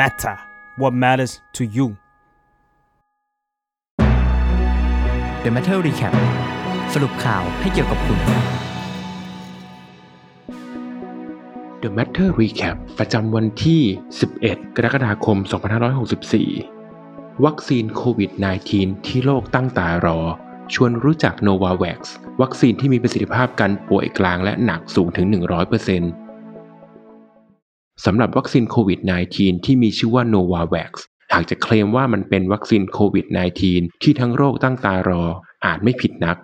matter what matters to you The Matter Recap สรุปข่าวให้เกี่ยวกับคุณ The Matter Recap ประจำวันที่ 11 กรกฎาคม 2564 วัคซีนโควิด -19 ที่โลกตั้งตารอ ชวนรู้จัก Novavax วัคซีนที่มีประสิทธิภาพกันป่วยกลางและหนักสูงถึง 100% สำหรับวัคซีนโควิด -19 ที่มีชื่อว่า Novavax หากจะเคลมว่ามันเป็นวัคซีนโควิด -19 ที่ทั้งโลกตั้งตารอ อาจไม่ผิดนัก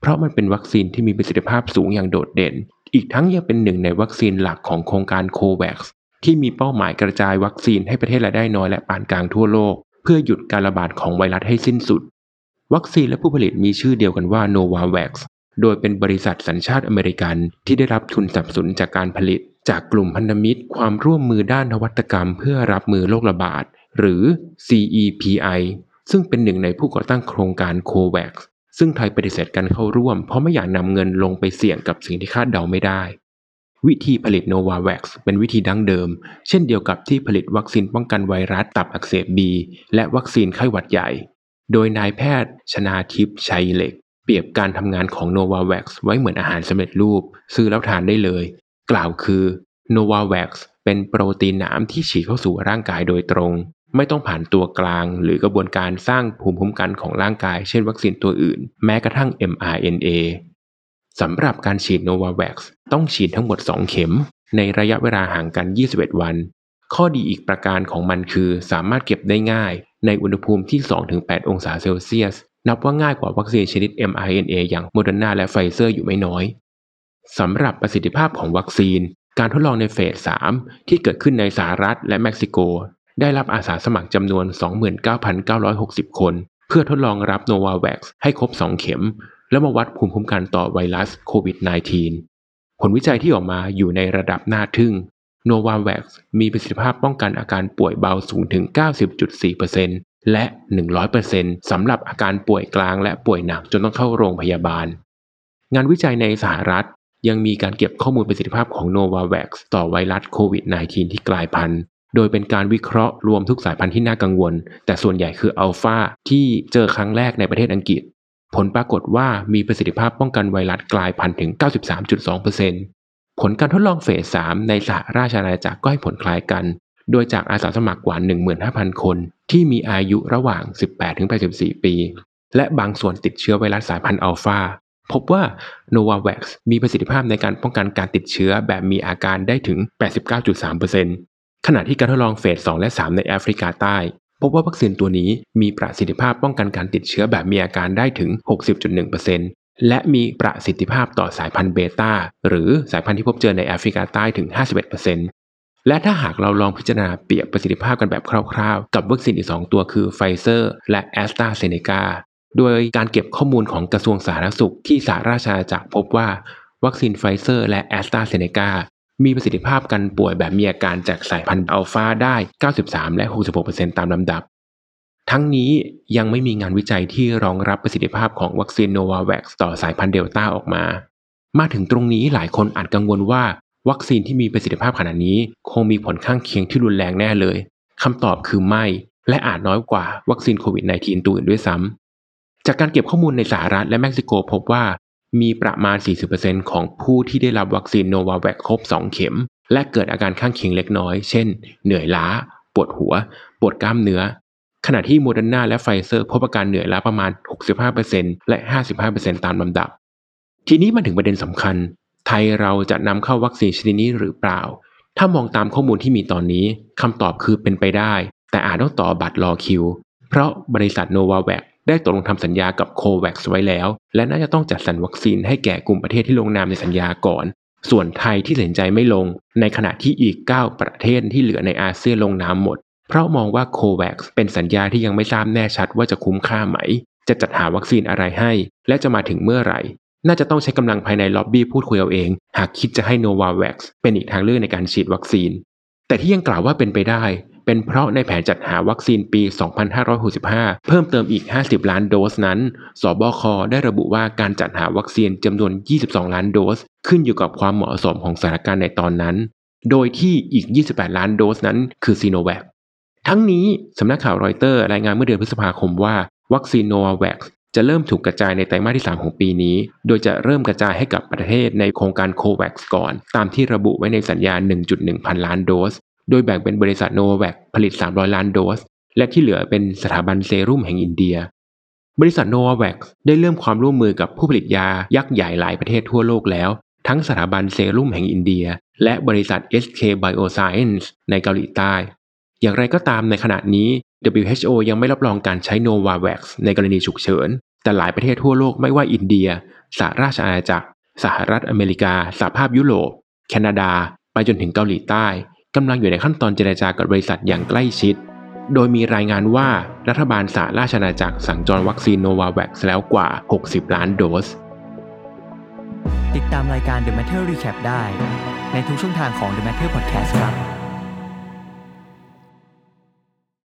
เพราะมันเป็นวัคซีนที่มีประสิทธิภาพสูงอย่างโดดเด่น อีกทั้งยังเป็นหนึ่งในวัคซีนหลักของโครงการ COVAX ที่มีเป้าหมายกระจายวัคซีนให้ประเทศรายได้น้อยและปานกลางทั่วโลก เพื่อหยุดการระบาดของไวรัสให้สิ้นสุด วัคซีนและผู้ผลิตมีชื่อเดียวกันว่า Novavax โดยเป็นบริษัทสัญชาติอเมริกันที่ได้รับทุนสนับสนุนจากการผลิต จากกลุ่มพันธมิตร ความร่วมมือด้านนวัตกรรม เพื่อรับมือโรคระบาด หรือ CEPI ซึ่งเป็นหนึ่งในผู้ก่อตั้งโครงการโควัคซึ่งไทยปฏิเสธการเข้าร่วม เพราะไม่อยากนำเงินลงไปเสี่ยงกับสิ่งที่คาดเดาไม่ได้ วิธีผลิต Novavax เป็นวิธีดั้งเดิม เช่นเดียวกับที่ผลิตวัคซีนป้องกันไวรัสตับอักเสบบีและวัคซีนไข้หวัดใหญ่ โดยนายแพทย์ ชนาทิพย์ชัยเหล็ก เปรียบการทำงานของ Novavax ไว้เหมือนอาหารสำเร็จรูป ซื้อแล้วทานได้เลย กล่าวคือ Novavax เป็นโปรตีนหนามที่ฉีดเข้าสู่ร่างกายโดยตรง ไม่ต้องผ่านตัวกลาง หรือกระบวนการสร้างภูมิคุ้มกันของร่างกายเช่นวัคซีนตัวอื่น แม้กระทั่ง mRNA สำหรับการฉีด Novavax ต้องฉีดทั้งหมด 2 เข็ม ในระยะเวลาห่างกัน 21 วัน ข้อดีอีกประการของมันคือสามารถเก็บได้ง่าย ในอุณหภูมิที่ 2-8 องศาเซลเซียส นับว่าง่ายกว่าวัคซีนชนิด mRNA อย่างโมเดอร์นาและไฟเซอร์อยู่ไม่น้อยสำหรับประสิทธิภาพของวัคซีน การทดลองในเฟส 3 ที่เกิดขึ้นในสหรัฐและเม็กซิโก ได้รับอาสาสมัครจำนวน 29,960 คน เพื่อทดลองรับ Novavax ให้ครบ 2 เข็ม แล้วมาวัดภูมิคุ้มกันต่อไวรัสโควิด -19 ผลวิจัยที่ออกมาอยู่ในระดับน่าทึ่ง Novavax มีประสิทธิภาพป้องกันอาการป่วยเบาสูงถึง 90.4% และ 100%สำหรับอาการป่วยกลางและป่วยหนักจนต้องเข้าโรงพยาบาล งานวิจัยในสหรัฐยังมีการเก็บข้อมูลประสิทธิภาพของ Novavax ต่อไวรัสโควิด -19 ที่กลายพันธุ์ โดยเป็นการวิเคราะห์รวมทุกสายพันธุ์ที่น่ากังวล แต่ส่วนใหญ่คืออัลฟาที่เจอครั้งแรกในประเทศอังกฤษ ผลปรากฏว่ามีประสิทธิภาพป้องกันไวรัสกลายพันธุ์ถึง 93.2%ผลการทดลองเฟส 3 ในสหราชอาณาจักรก็ให้ผลคล้ายกัน โดยจากอาสาสมัครกว่า 15,000 คนที่มีอายุระหว่าง 18-84 ปี และบางส่วนติดเชื้อไวรัสสายพันธุ์อัลฟาพบว่า Novavax มีประสิทธิภาพในการป้องกันการติดเชื้อแบบมีอาการได้ถึง 89.3%ขณะที่การทดลองเฟส 2 และ 3 ในแอฟริกาใต้ พบว่าวัคซีนตัวนี้มีประสิทธิภาพป้องกันการติดเชื้อแบบมีอาการได้ถึง 60.1%และมีประสิทธิภาพต่อสายพันธุ์เบต้าหรือสายพันธุ์ที่พบเจอในแอฟริกาใต้ถึง 51% และถ้าหากเราลองพิจารณาเปรียบประสิทธิภาพกันแบบคร่าวๆ กับวัคซีนอีก 2 ตัวคือไฟเซอร์และแอสตราเซเนกาโดยการเก็บข้อมูลของกระทรวงสาธารณสุขที่สหราชอาณาจักรพบว่าวัคซีนไฟเซอร์และแอสตราเซเนกามีประสิทธิภาพกันป่วยแบบมีอาการจากสายพันธุ์อัลฟาได้ 93 และ 66%ตามลำดับ ทั้งนี้ยังไม่มีงานวิจัยที่รองรับประสิทธิภาพของวัคซีนโนวาแวคต่อสายพันธุ์เดลต้าออกมา มาถึงตรงนี้หลายคนอาจกังวลว่า วัคซีนที่มีประสิทธิภาพขนาดนี้ คงมีผลข้างเคียงที่รุนแรงแน่เลยคำตอบคือไม่ และอาจน้อยกว่าวัคซีนโควิด -19 ตัวอื่นด้วยซ้ำจากการเก็บข้อมูลในสหรัฐและเม็กซิโกพบว่า มีประมาณ 40%ของผู้ที่ได้รับวัคซีนโนวาแวคครบ 2 เข็ม และเกิดอาการข้างเคียงเล็กน้อย เช่น เหนื่อยล้า ปวดหัว ปวดกล้ามเนื้อ ขณะที่โมเดอร์นาและไฟเซอร์พบอาการเหนื่อยล้าประมาณ 65%และ 55%ตามลำดับทีนี้มาถึงประเด็นสำคัญ ไทยเราจะนำเข้าวัคซีนชนิดนี้หรือเปล่า ถ้ามองตามข้อมูลที่มีตอนนี้คำตอบคือเป็นไปได้ แต่อาจต้องต่อบัตรรอคิว เพราะบริษัทโนวาแวคได้ตกลงทำสัญญากับ COVAX ไว้แล้ว และน่าจะต้องจัดสรรวัคซีนให้แก่กลุ่มประเทศที่ลงนามในสัญญาก่อน ส่วนไทยที่ตัดสินใจไม่ลง ในขณะที่อีก 9 ประเทศที่เหลือในอาเซียนลงนามหมด เพราะมองว่าโควัคเป็นสัญญาที่ยังไม่ทราบแน่ชัดว่าจะคุ้มค่าไหม จะจัดหาวัคซีนอะไรให้ และจะมาถึงเมื่อไหร่ น่าจะต้องใช้กำลังภายในล็อบบี้พูดคุยเอาเอง หากคิดจะให้โนวาแวคเป็นอีกทางเลือกในการฉีดวัคซีน แต่ที่ยังกล่าวว่าเป็นไปได้ เป็นเพราะในแผนจัดหาวัคซีนปี 2565 เพิ่มเติมอีก 50 ล้านโดสนั้น สบค ได้ระบุว่าการจัดหาวัคซีนจำนวน 22 ล้านโดส ขึ้นอยู่กับความเหมาะสมของสถานการณ์ในตอนนั้น โดยที่อีก 28 ล้านโดสนั้นคือซีโนแวคทั้งนี้สำนักข่าวรอยเตอร์รายงานเมื่อเดือนพฤษภาคมว่าวัคซีนโนวาแว็กซ์ จะเริ่มถูกกระจายในไตรมาสที่ 3 ของปีนี้ โดยจะเริ่มกระจายให้กับประเทศในโครงการโควัคก่อน ตามที่ระบุไว้ในสัญญา 1.1 พันล้านโดส โดยแบ่งเป็นบริษัทโนวาแว็กผลิต 300 ล้านโดส และที่เหลือเป็นสถาบันเซรุ่มแห่งอินเดีย บริษัทโนวาแว็กได้เริ่มความร่วมมือกับผู้ผลิตยายักษ์ใหญ่หลายประเทศทั่วโลกแล้ว ทั้งสถาบันเซรุ่มแห่งอินเดีย และบริษัท SK Bioscience ในเกาหลีใต้ อย่างไรก็ตามในขณะนี้ WHO ยังไม่รับรองการใช้ Novavax ในกรณีฉุกเฉิน แต่หลายประเทศทั่วโลกไม่ว่าอินเดีย สหราชอาณาจักร สหรัฐอเมริกา สหภาพยุโรป แคนาดา ไปจนถึงเกาหลีใต้กำลังอยู่ในขั้นตอนเจรจากับบริษัทอย่างใกล้ชิด โดยมีรายงานว่ารัฐบาลสหราชอาณาจักรสั่งจองวัคซีน Novavax แล้วกว่า 60 ล้านโดส ติดตามรายการ The Matter Recap ได้ ในทุกช่องทางของ The Matter Podcast ครับ